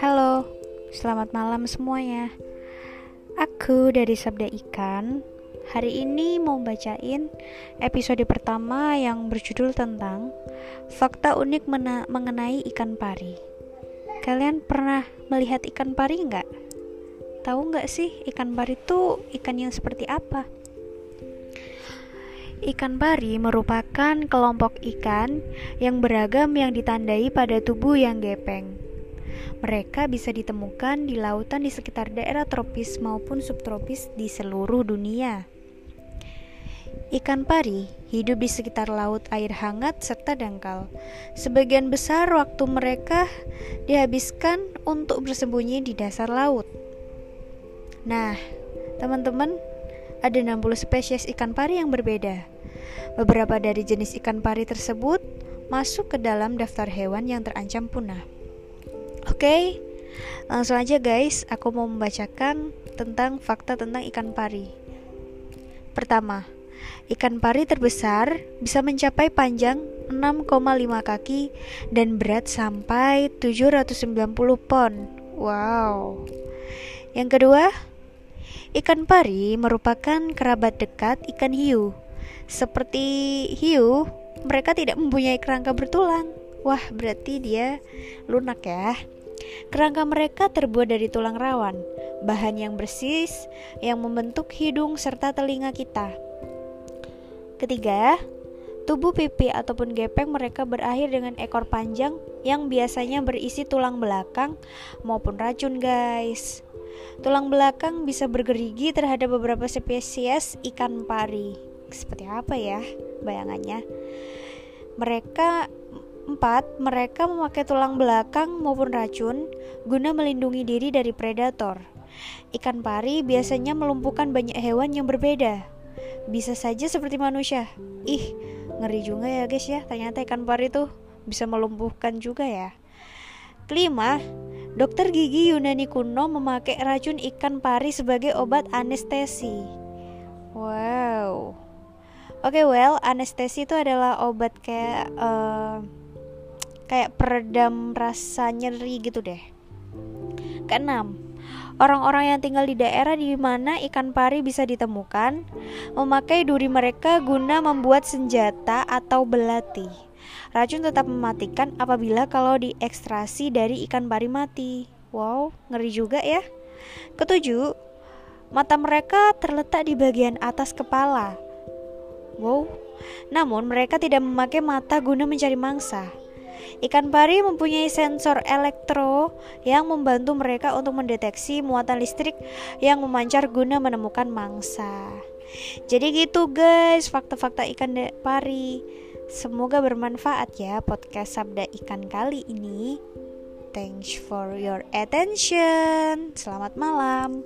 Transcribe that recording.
Halo, selamat malam semuanya. Aku dari Sabda Ikan. Hari ini mau bacain episode pertama yang berjudul tentang fakta unik mengenai ikan pari. Kalian pernah melihat ikan pari nggak? Tahu nggak sih ikan pari itu ikan yang seperti apa? Ikan pari merupakan kelompok ikan yang beragam yang ditandai pada tubuh yang gepeng. Mereka bisa ditemukan di lautan di sekitar daerah tropis maupun subtropis di seluruh dunia. Ikan pari hidup di sekitar laut air hangat serta dangkal. Sebagian besar waktu mereka dihabiskan untuk bersembunyi di dasar laut. Nah, teman-teman, ada 60 spesies ikan pari yang berbeda. Beberapa dari jenis ikan pari tersebut masuk ke dalam daftar hewan yang terancam punah. Oke, langsung aja guys, aku mau membacakan tentang fakta tentang ikan pari. Pertama, ikan pari terbesar bisa mencapai panjang 6,5 kaki dan berat sampai 790 pon. Wow. Yang kedua, ikan pari merupakan kerabat dekat ikan hiu. Seperti hiu, mereka tidak mempunyai kerangka bertulang. Wah, berarti dia lunak ya. Kerangka mereka terbuat dari tulang rawan, bahan yang bersis yang membentuk hidung serta telinga kita. Ketiga, tubuh pipi ataupun gepeng mereka berakhir dengan ekor panjang yang biasanya berisi tulang belakang maupun racun, guys. Tulang belakang bisa bergerigi terhadap beberapa spesies ikan pari. Seperti apa ya bayangannya? Mereka Empat, mereka memakai tulang belakang maupun racun guna melindungi diri dari predator. Ikan pari biasanya melumpuhkan banyak hewan yang berbeda. Bisa saja seperti manusia. Ih, ngeri juga ya guys ya. Ternyata ikan pari tuh bisa melumpuhkan juga ya. Kelima, dokter gigi Yunani kuno memakai racun ikan pari sebagai obat anestesi. Wow. Oke, okay, well, anestesi itu adalah obat kayak uh, kayak peredam rasa nyeri gitu deh. Keenam, orang-orang yang tinggal di daerah di mana ikan pari bisa ditemukan memakai duri mereka guna membuat senjata atau belati. Racun tetap mematikan apabila kalau diekstrasi dari ikan pari mati. Wow, ngeri juga ya. Ketujuh, mata mereka terletak di bagian atas kepala. Wow, namun mereka tidak memakai mata guna mencari mangsa. Ikan pari mempunyai sensor elektro yang membantu mereka untuk mendeteksi muatan listrik yang memancar guna menemukan mangsa. Jadi gitu guys, fakta-fakta ikan pari. Semoga bermanfaat ya podcast Sabda Ikan kali ini. Thanks for your attention. Selamat malam.